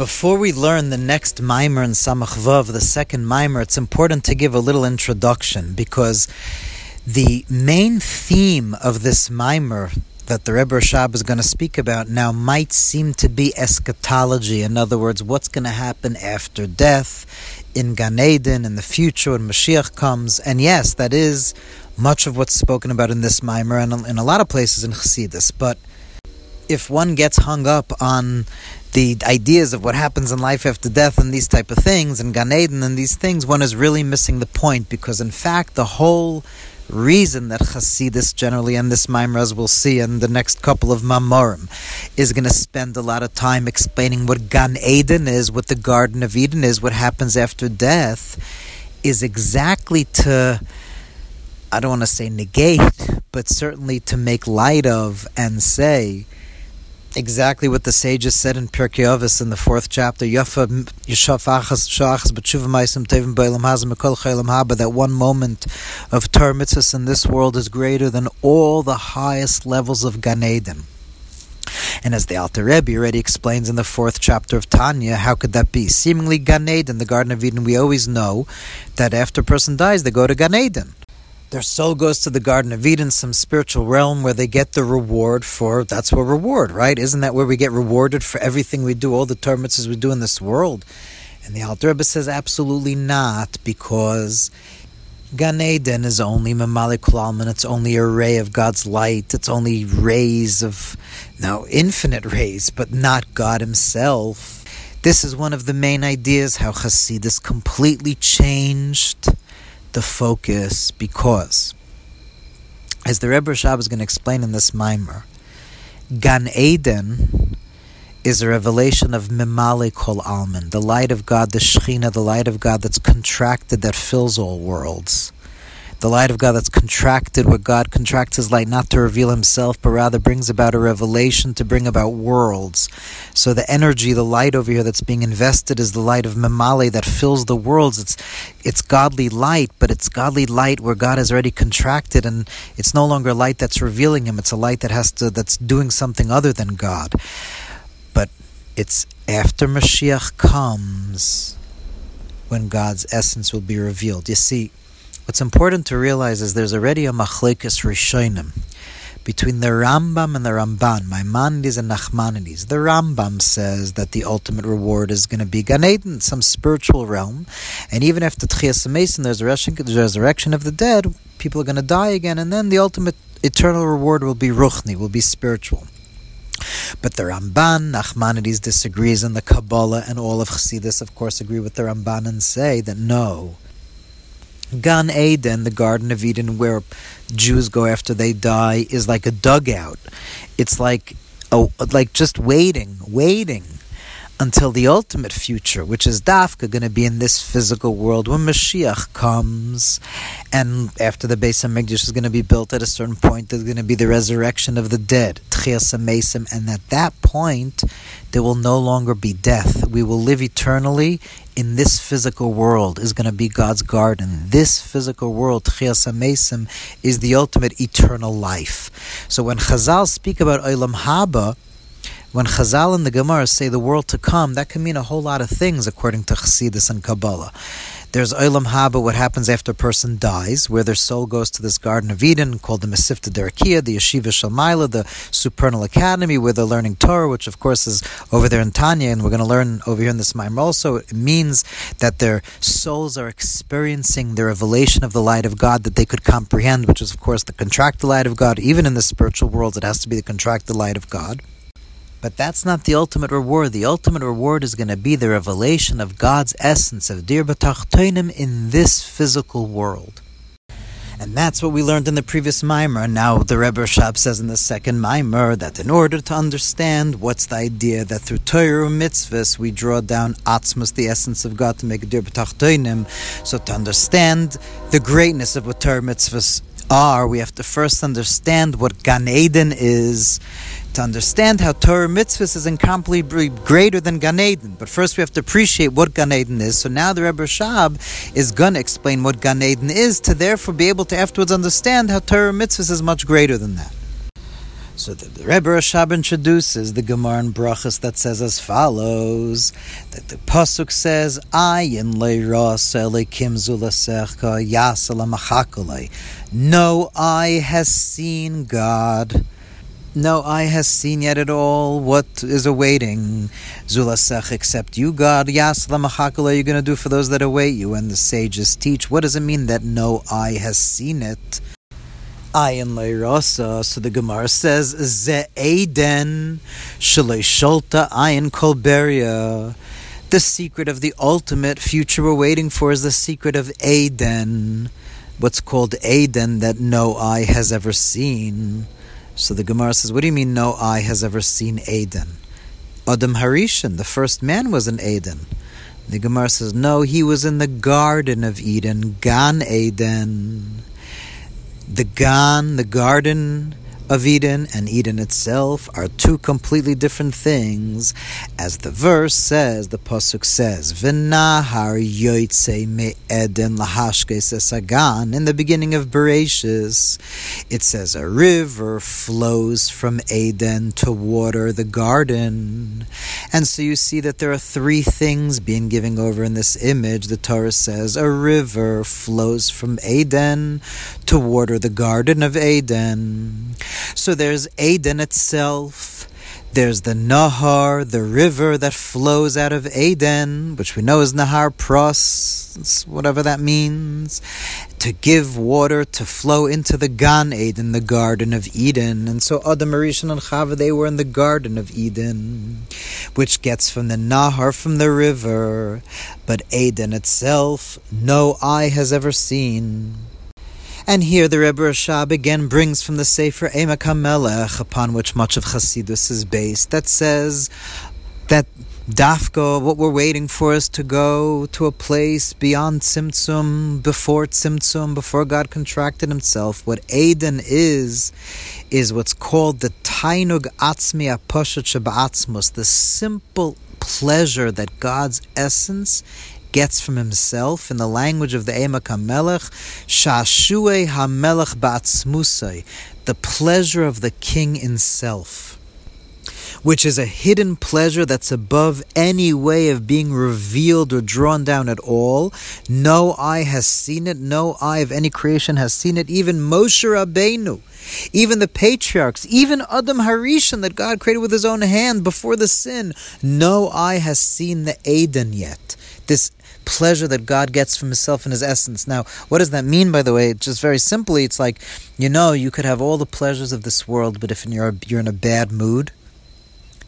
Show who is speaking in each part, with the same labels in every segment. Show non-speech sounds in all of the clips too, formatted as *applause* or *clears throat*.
Speaker 1: Before we learn the next mimer in Samach Vav, the second mimer, it's important to give a little introduction because the main theme of this mimer that the Rebbe Rashab is going to speak about now might seem to be eschatology. In other words, what's going to happen after death in Gan Eden in the future when Mashiach comes. And yes, that is much of what's spoken about in this mimer and in a lot of places in Chassidus. But if one gets hung up on the ideas of what happens in life after death and these type of things and Gan Eden and these things, one is really missing the point because in fact the whole reason that Hasidus generally and this Maimer, as we'll see in the next couple of Mamorim, is going to spend a lot of time explaining what Gan Eden is, what the Garden of Eden is, what happens after death, is exactly to I don't want to say negate, but certainly to make light of and say exactly what the sages said in Pirkei Avos in the fourth chapter. That one moment of Torah in this world is greater than all the highest levels of Gan Eden. And as the Alter Rebbe already explains in the fourth chapter of Tanya, how could that be? Seemingly Gan Eden, the Garden of Eden, we always know that after a person dies, they go to Gan Eden. Their soul goes to the Garden of Eden, some spiritual realm where they get the reward for that's where reward, right? Isn't that where we get rewarded for everything we do, all the Torah we do in this world? And the Alter Rebbe says absolutely not, because Gan Eden is only Mamalik Kulalman, it's only a ray of God's light, it's only rays of, no, infinite rays, but not God Himself. This is one of the main ideas how Hasidus completely changed the focus because, as the Rebbe Rashab is going to explain in this mimer, Gan Eden is a revelation of Mimale Kol Alman, the light of God, the Shechina, the light of God that's contracted, that fills all worlds the light of God that's contracted, where God contracts his light not to reveal himself, but rather brings about a revelation to bring about worlds. So the energy, the light over here that's being invested is the light of Memale that fills the worlds. It's it's godly light, but it's godly light where God has already contracted and it's no longer light that's revealing him. It's a light that has to that's doing something other than God. But it's after Mashiach comes when God's essence will be revealed. You see, What's important to realize is there's already a machlekes rishonim between the Rambam and the Ramban, Maimonides and Nachmanides. The Rambam says that the ultimate reward is going to be Gan Eden, some spiritual realm, and even after Tchias Mason, there's a resurrection of the dead, people are going to die again, and then the ultimate eternal reward will be Ruchni, will be spiritual. But the Ramban, Nachmanides disagrees, and the Kabbalah and all of Chassidus, of course, agree with the Ramban and say that no, Gan Eden, the Garden of Eden, where Jews go after they die, is like a dugout. It's like, oh, like just waiting, waiting until the ultimate future, which is Dafka, going to be in this physical world when Mashiach comes, and after the Beis Hamikdash is going to be built at a certain point, there's going to be the resurrection of the dead, Tchias and at that point, there will no longer be death. We will live eternally in this physical world. Is going to be God's garden. This physical world, Tchias is the ultimate eternal life. So when Chazal speak about Olam Haba when Chazal and the Gemara say the world to come, that can mean a whole lot of things according to Chassidus and Kabbalah. There's Olam Haba, what happens after a person dies, where their soul goes to this Garden of Eden called the Mesivta Derakia, the Yeshiva Shalmaila, the Supernal Academy, where they're learning Torah, which of course is over there in Tanya, and we're going to learn over here in this Maimar also. It means that their souls are experiencing the revelation of the light of God that they could comprehend, which is of course the contracted light of God. Even in the spiritual world, it has to be the contracted light of God. But that's not the ultimate reward. The ultimate reward is going to be the revelation of God's essence of Dir B'Tachtoinim in this physical world. And that's what we learned in the previous mimer. Now the Rebbe Rashab says in the second mimer that in order to understand what's the idea that through Torah mitzvahs we draw down Atzmus, the essence of God, to make Dir B'Tachtoinim. So to understand the greatness of what Torah mitzvahs are, we have to first understand what Gan Eden is to understand how Torah mitzvahs is incomparably greater than Gan Eden. But first we have to appreciate what Gan Eden is. So now the Rebbe Rashab is going to explain what Gan Eden is to therefore be able to afterwards understand how Torah mitzvahs is much greater than that. So the, the Rebbe Rashab introduces the Gemara in Brachas that says as follows: that the pasuk says, "Ayin zulasecha yasala machakolei." No eye has seen God. No eye has seen yet at all what is awaiting Zulasech except you, God. Yasla Machakala, you're going to do for those that await you. And the sages teach. What does it mean that no eye has seen it? Ayin leirasa. So the Gemara says, Ze Eden Shalei Sholta Ayin Kolberia. The secret of the ultimate future we're waiting for is the secret of Eden. What's called Eden that no eye has ever seen. So the Gemara says, What do you mean no eye has ever seen Eden? Adam Harishon, the first man, was in Eden. The Gemara says, No, he was in the Garden of Eden, Gan Eden the Gan, the Garden of Eden, and Eden itself are two completely different things. As the verse says, the Pasuk says, V'nahar yoitze me Eden lahashkes esagan. In the beginning of Bereshis, it says, A river flows from Eden to water the garden. And so you see that there are three things being given over in this image. The Torah says, A river flows from Eden to water the garden of Eden. So there's Eden itself. There's the Nahar, the river that flows out of Eden, which we know is Nahar Pros, whatever that means, to give water to flow into the Gan Eden, the Garden of Eden. And so Adam, Rishon, and Chava, they were in the Garden of Eden, which gets from the Nahar, from the river. But Eden itself, no eye has ever seen. And here the Rebbe Rashab again brings from the Sefer Emek HaMelech, upon which much of Chasidus is based, that says that Dafka, what we're waiting for is to go to a place beyond Tzimtzum, before Tzimtzum, before God contracted himself. What Aden is, is what's called the Tainug Atzmi Aposhet Shabbatzmus, the simple pleasure that God's essence gets from himself in the language of the Emek HaMelech, Shashue HaMelech Ba'atzmusai, the pleasure of the king in self which is a hidden pleasure that's above any way of being revealed or drawn down at all. No eye has seen it, no eye of any creation has seen it, even Moshe Rabbeinu. Even the patriarchs, even Adam Harishon that God created with his own hand before the sin, no eye has seen the Aden yet. This pleasure that God gets from Himself and His essence. Now, what does that mean, by the way? Just very simply, it's like, you know, you could have all the pleasures of this world, but if you're, you're in a bad mood,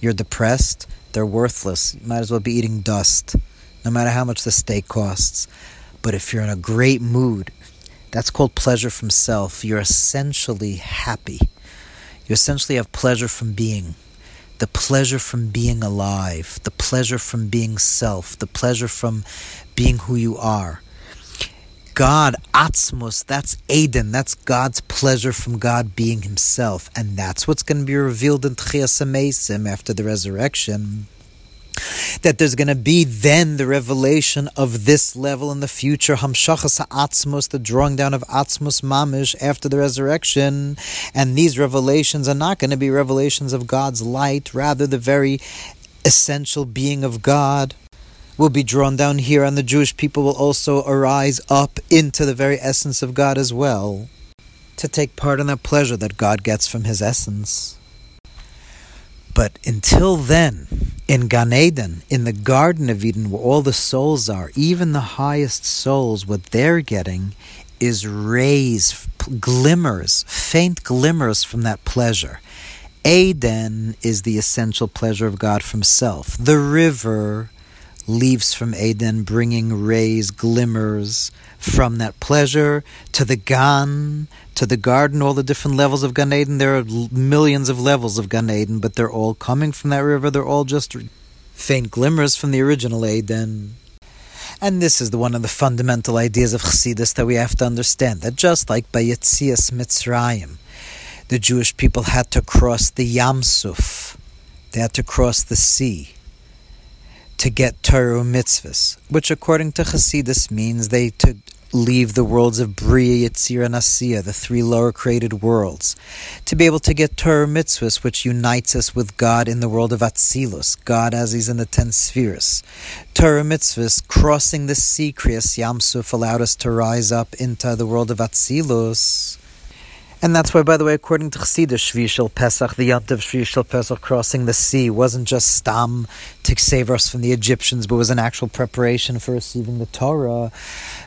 Speaker 1: you're depressed, they're worthless. You might as well be eating dust, no matter how much the steak costs. But if you're in a great mood, that's called pleasure from self. You're essentially happy. You essentially have pleasure from being the pleasure from being alive, the pleasure from being self, the pleasure from being who you are. God, Atzmus, that's Aden, that's God's pleasure from God being Himself. And that's what's going to be revealed in Tchias after the resurrection that there's going to be then the revelation of this level in the future, Hamshachas Atzmos, the drawing down of Atzmos Mamish after the resurrection. And these revelations are not going to be revelations of God's light, rather, the very essential being of God will be drawn down here, and the Jewish people will also arise up into the very essence of God as well, to take part in that pleasure that God gets from His essence. But until then, in Gan Eden, in the Garden of Eden, where all the souls are, even the highest souls, what they're getting is rays, glimmers, faint glimmers from that pleasure. Eden is the essential pleasure of God from self. The river leaves from Eden, bringing rays, glimmers from that pleasure to the Gan, to the garden, all the different levels of Gan Eden. There are millions of levels of Gan Eden, but they're all coming from that river. They're all just faint glimmers from the original Eden. And this is the, one of the fundamental ideas of Chassidus that we have to understand that just like by Yetzias Mitzrayim, the Jewish people had to cross the Yamsuf, they had to cross the sea to get Torah mitzvahs, which according to Chassidus means they to leave the worlds of Bria, Yitzir, and Asiya, the three lower created worlds, to be able to get Torah mitzvahs, which unites us with God in the world of Atzilus, God as He's in the ten spheres. Torah mitzvahs, crossing the sea, Kriyas Yamsuf, allowed us to rise up into the world of Atzilus. And that's why, by the way, according to Chassidus, Shvi Pesach, the Yant of Shvi Pesach crossing the sea wasn't just stam to save us from the Egyptians, but was an actual preparation for receiving the Torah.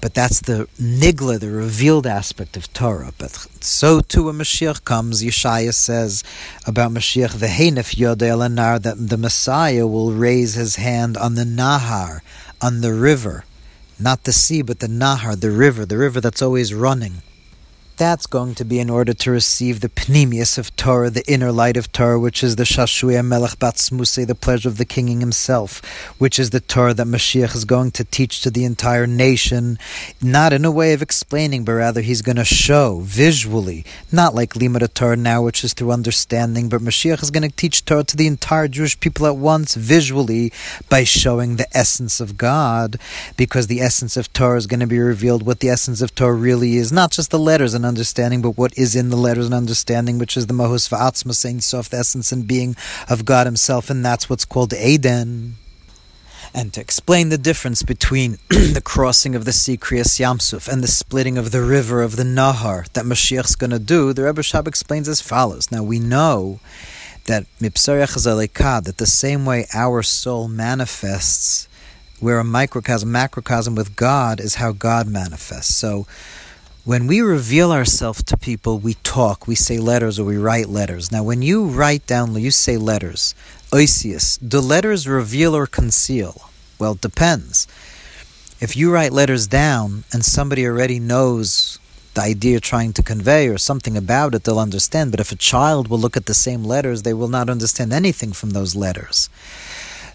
Speaker 1: But that's the nigla, the revealed aspect of Torah. But so too when Mashiach comes, Yeshaya says about Mashiach, Vehenef Yodel Anar, that the Messiah will raise his hand on the Nahar, on the river. Not the sea, but the Nahar, the river, the river that's always running that's going to be in order to receive the pnimius of Torah, the inner light of Torah, which is the Shashuya Melech Batzmuse, the pleasure of the king himself, which is the Torah that Mashiach is going to teach to the entire nation, not in a way of explaining, but rather he's going to show visually, not like Limud Torah now, which is through understanding, but Mashiach is going to teach Torah to the entire Jewish people at once, visually, by showing the essence of God, because the essence of Torah is going to be revealed. What the essence of Torah really is, not just the letters and understanding, but what is in the letters and understanding, which is the Mahus Va'atzma, saying soft essence and being of God Himself, and that's what's called Eden. And to explain the difference between *clears throat* the crossing of the sea Kriyas Yamsuf and the splitting of the river of the Nahar that Mashiach's going to do, the Rebbe Rashab explains as follows. Now we know that that the same way our soul manifests, we're a microcosm, macrocosm with God, is how God manifests. So when we reveal ourselves to people, we talk, we say letters, or we write letters. Now, when you write down, you say letters, oisius, do letters reveal or conceal? Well, it depends. If you write letters down and somebody already knows the idea you're trying to convey or something about it, they'll understand. But if a child will look at the same letters, they will not understand anything from those letters.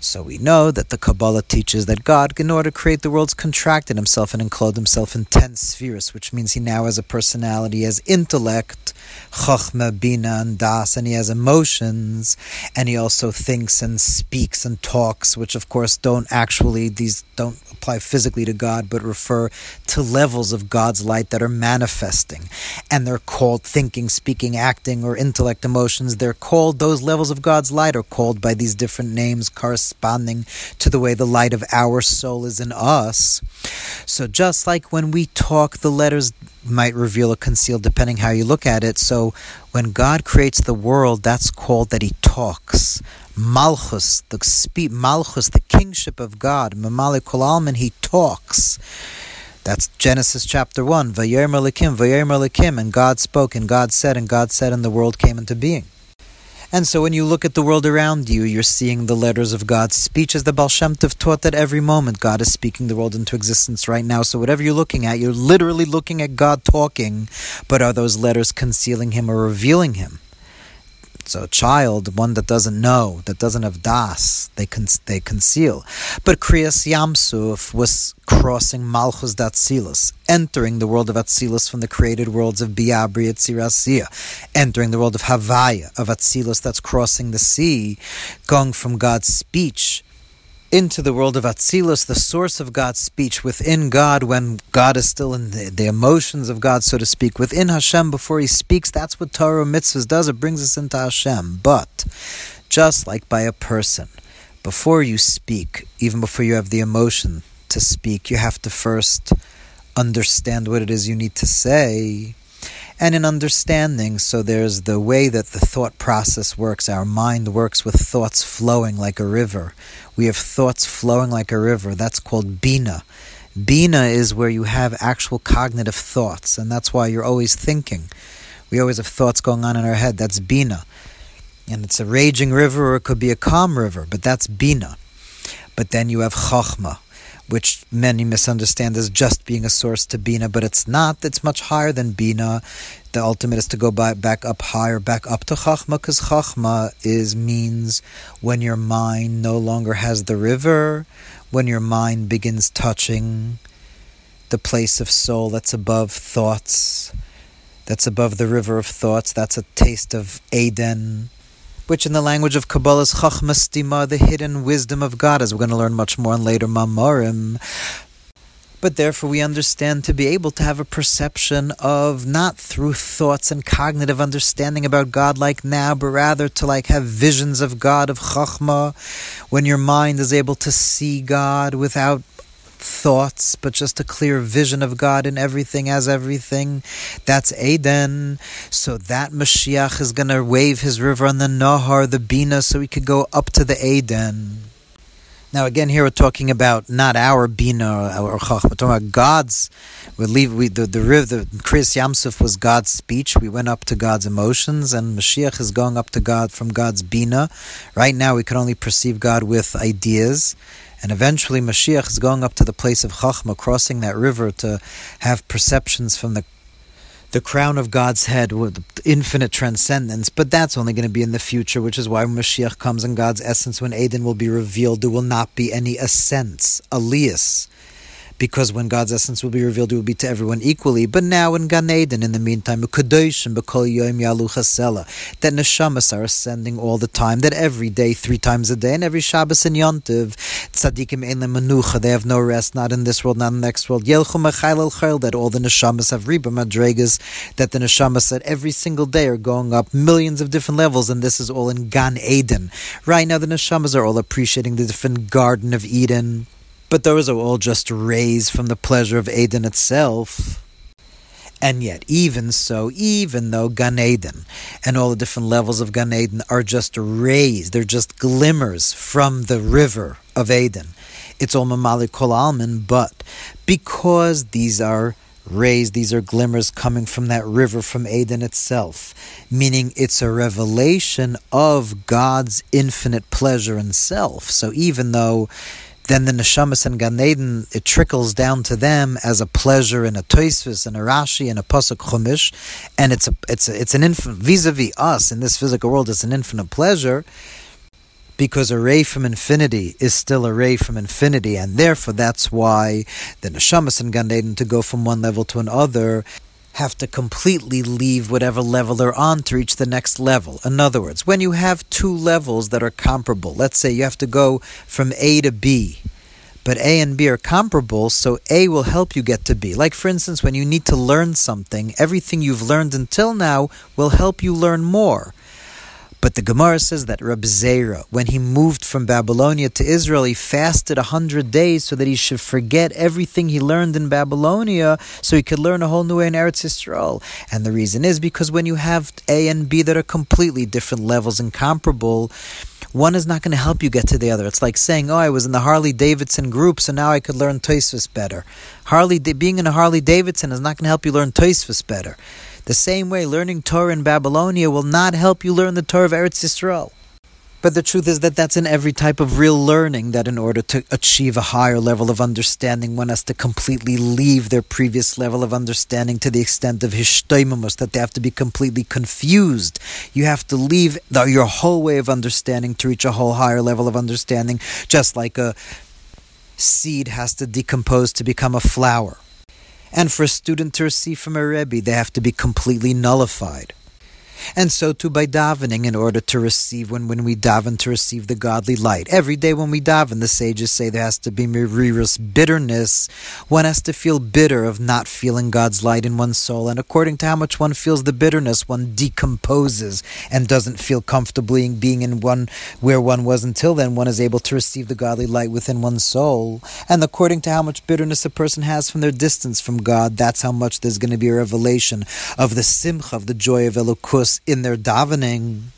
Speaker 1: So we know that the Kabbalah teaches that God, in order to create the worlds, contracted himself and enclosed himself in ten spheres, which means he now has a personality, has intellect, chachma, bina, and das, and he has emotions, and he also thinks and speaks and talks, which of course don't actually, these don't apply physically to God, but refer to levels of God's light that are manifesting. And they're called thinking, speaking, acting, or intellect, emotions. They're called, those levels of God's light are called by these different names corresponding corresponding to the way the light of our soul is in us. So just like when we talk, the letters might reveal or conceal depending how you look at it. So when God creates the world, that's called that He talks. Malchus, the spe- Malchus, the kingship of God, Mamalik Alman, He talks. That's Genesis chapter 1. Vayer Malikim, Vayer Malikim, and God spoke, and God said, and God said, and the world came into being. And so when you look at the world around you, you're seeing the letters of God's speech as the Baal Shem Tov taught that every moment God is speaking the world into existence right now. So whatever you're looking at, you're literally looking at God talking, but are those letters concealing Him or revealing Him? So a child, one that doesn't know, that doesn't have das, they con- they conceal. But Kriyas Yamsuf was crossing Malchus Datzilus, entering the world of Atzilus from the created worlds of Biabri Etzirasiya, entering the world of Havaya, of Atzilus that's crossing the sea, going from God's speech into the world of Atzilus, the source of God's speech within God, when God is still in the, the, emotions of God, so to speak, within Hashem before He speaks. That's what Torah mitzvahs does. It brings us into Hashem. But just like by a person, before you speak, even before you have the emotion to speak, you have to first understand what it is you need to say and in understanding. So there's the way that the thought process works. Our mind works with thoughts flowing like a river. We have thoughts flowing like a river. That's called bina. Bina is where you have actual cognitive thoughts, and that's why you're always thinking. We always have thoughts going on in our head. That's bina. And it's a raging river or it could be a calm river, but that's bina. But then you have chachma, which many misunderstand as just being a source to Bina, but it's not. It's much higher than Bina. The ultimate is to go by, back up higher, back up to Chachma, because Chachma is means when your mind no longer has the river, when your mind begins touching the place of soul that's above thoughts, that's above the river of thoughts. That's a taste of Eden which in the language of Kabbalah is Chachmastima, the hidden wisdom of God, as we're going to learn much more on later Mamorim. But therefore, we understand to be able to have a perception of not through thoughts and cognitive understanding about God like now, but rather to like have visions of God, of Chachma, when your mind is able to see God without thoughts, but just a clear vision of God in everything as everything. That's Eden. So that Mashiach is going to wave his river on the Nahar, the Bina, so he could go up to the Eden. Now, again, here we're talking about not our bina or chachma, we're talking about God's. We leave we the the river. the Kriyas Yamsuf was God's speech. We went up to God's emotions, and Mashiach is going up to God from God's bina. Right now, we can only perceive God with ideas, and eventually Mashiach is going up to the place of chachma, crossing that river to have perceptions from the the crown of God's head with infinite transcendence, but that's only going to be in the future, which is why Mashiach comes in God's essence, when Aden will be revealed, there will not be any ascents, alias because when God's essence will be revealed, it will be to everyone equally. But now in Gan Eden, in the meantime, that neshamas are ascending all the time, that every day, three times a day, and every Shabbos and Yontiv, tzaddikim ein menucha, they have no rest, not in this world, not in the next world. that all the neshamas have riba madregas, that the neshamas at every single day are going up millions of different levels, and this is all in Gan Eden. Right now, the neshamas are all appreciating the different Garden of Eden but those are all just rays from the pleasure of Eden itself. And yet, even so, even though Gan Eden and all the different levels of Gan Eden are just rays, they're just glimmers from the river of Eden, it's all Mamali Kol Almin, but because these are rays, these are glimmers coming from that river from Eden itself, meaning it's a revelation of God's infinite pleasure and self. So even though then the neshamas and Gan Eden, it trickles down to them as a pleasure in a Toisvis and a Rashi and a Pasuk Chumash, and it's a it's a, it's an infinite vis-a-vis us in this physical world. It's an infinite pleasure because a ray from infinity is still a ray from infinity, and therefore that's why the neshamas and Gan Eden to go from one level to another have to completely leave whatever level they're on to reach the next level. In other words, when you have two levels that are comparable, let's say you have to go from A to B, but A and B are comparable, so A will help you get to B. Like, for instance, when you need to learn something, everything you've learned until now will help you learn more. But the Gemara says that Reb Zera, when he moved from Babylonia to Israel, he fasted a hundred days so that he should forget everything he learned in Babylonia, so he could learn a whole new way in Eretz Yisrael. And the reason is because when you have A and B that are completely different levels and comparable, one is not going to help you get to the other. It's like saying, "Oh, I was in the Harley Davidson group, so now I could learn Tosfos better." Harley, being in a Harley Davidson is not going to help you learn Tosfos better. The same way, learning Torah in Babylonia will not help you learn the Torah of Eretz Yisrael. But the truth is that that's in every type of real learning, that in order to achieve a higher level of understanding, one has to completely leave their previous level of understanding to the extent of hishtoimamus, that they have to be completely confused. You have to leave the, your whole way of understanding to reach a whole higher level of understanding, just like a seed has to decompose to become a flower. And for a student to receive from a Rebbe, they have to be completely nullified. And so too by davening, in order to receive, when, when we daven to receive the godly light. Every day when we daven, the sages say there has to be mirirus bitterness. One has to feel bitter of not feeling God's light in one's soul. And according to how much one feels the bitterness, one decomposes and doesn't feel comfortably being in one where one was until then. One is able to receive the godly light within one's soul. And according to how much bitterness a person has from their distance from God, that's how much there's going to be a revelation of the simcha, of the joy of Elokus in their davening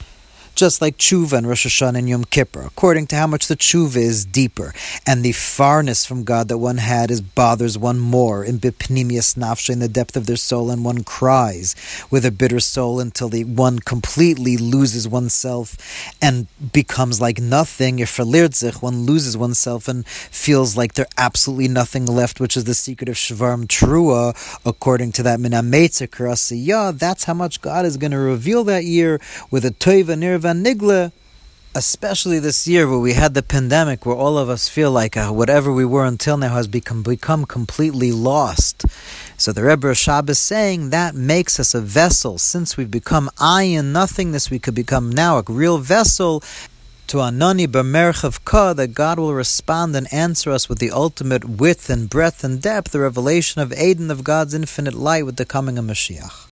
Speaker 1: just like tshuva and Rosh Hashanah and Yom Kippur, according to how much the tshuva is deeper, and the farness from God that one had is bothers one more in bipnimius nafsha in the depth of their soul, and one cries with a bitter soul until the one completely loses oneself and becomes like nothing. If one loses oneself and feels like there's absolutely nothing left, which is the secret of shvarm trua, according to that minametzer karasiyah. That's how much God is going to reveal that year with a toiva nirva Nigle, especially this year where we had the pandemic, where all of us feel like uh, whatever we were until now has become become completely lost. So the Rebbe Rashab is saying that makes us a vessel. Since we've become I and nothingness, we could become now a real vessel to Anani B'merchav Ka, that God will respond and answer us with the ultimate width and breadth and depth, the revelation of Aden of God's infinite light with the coming of Mashiach.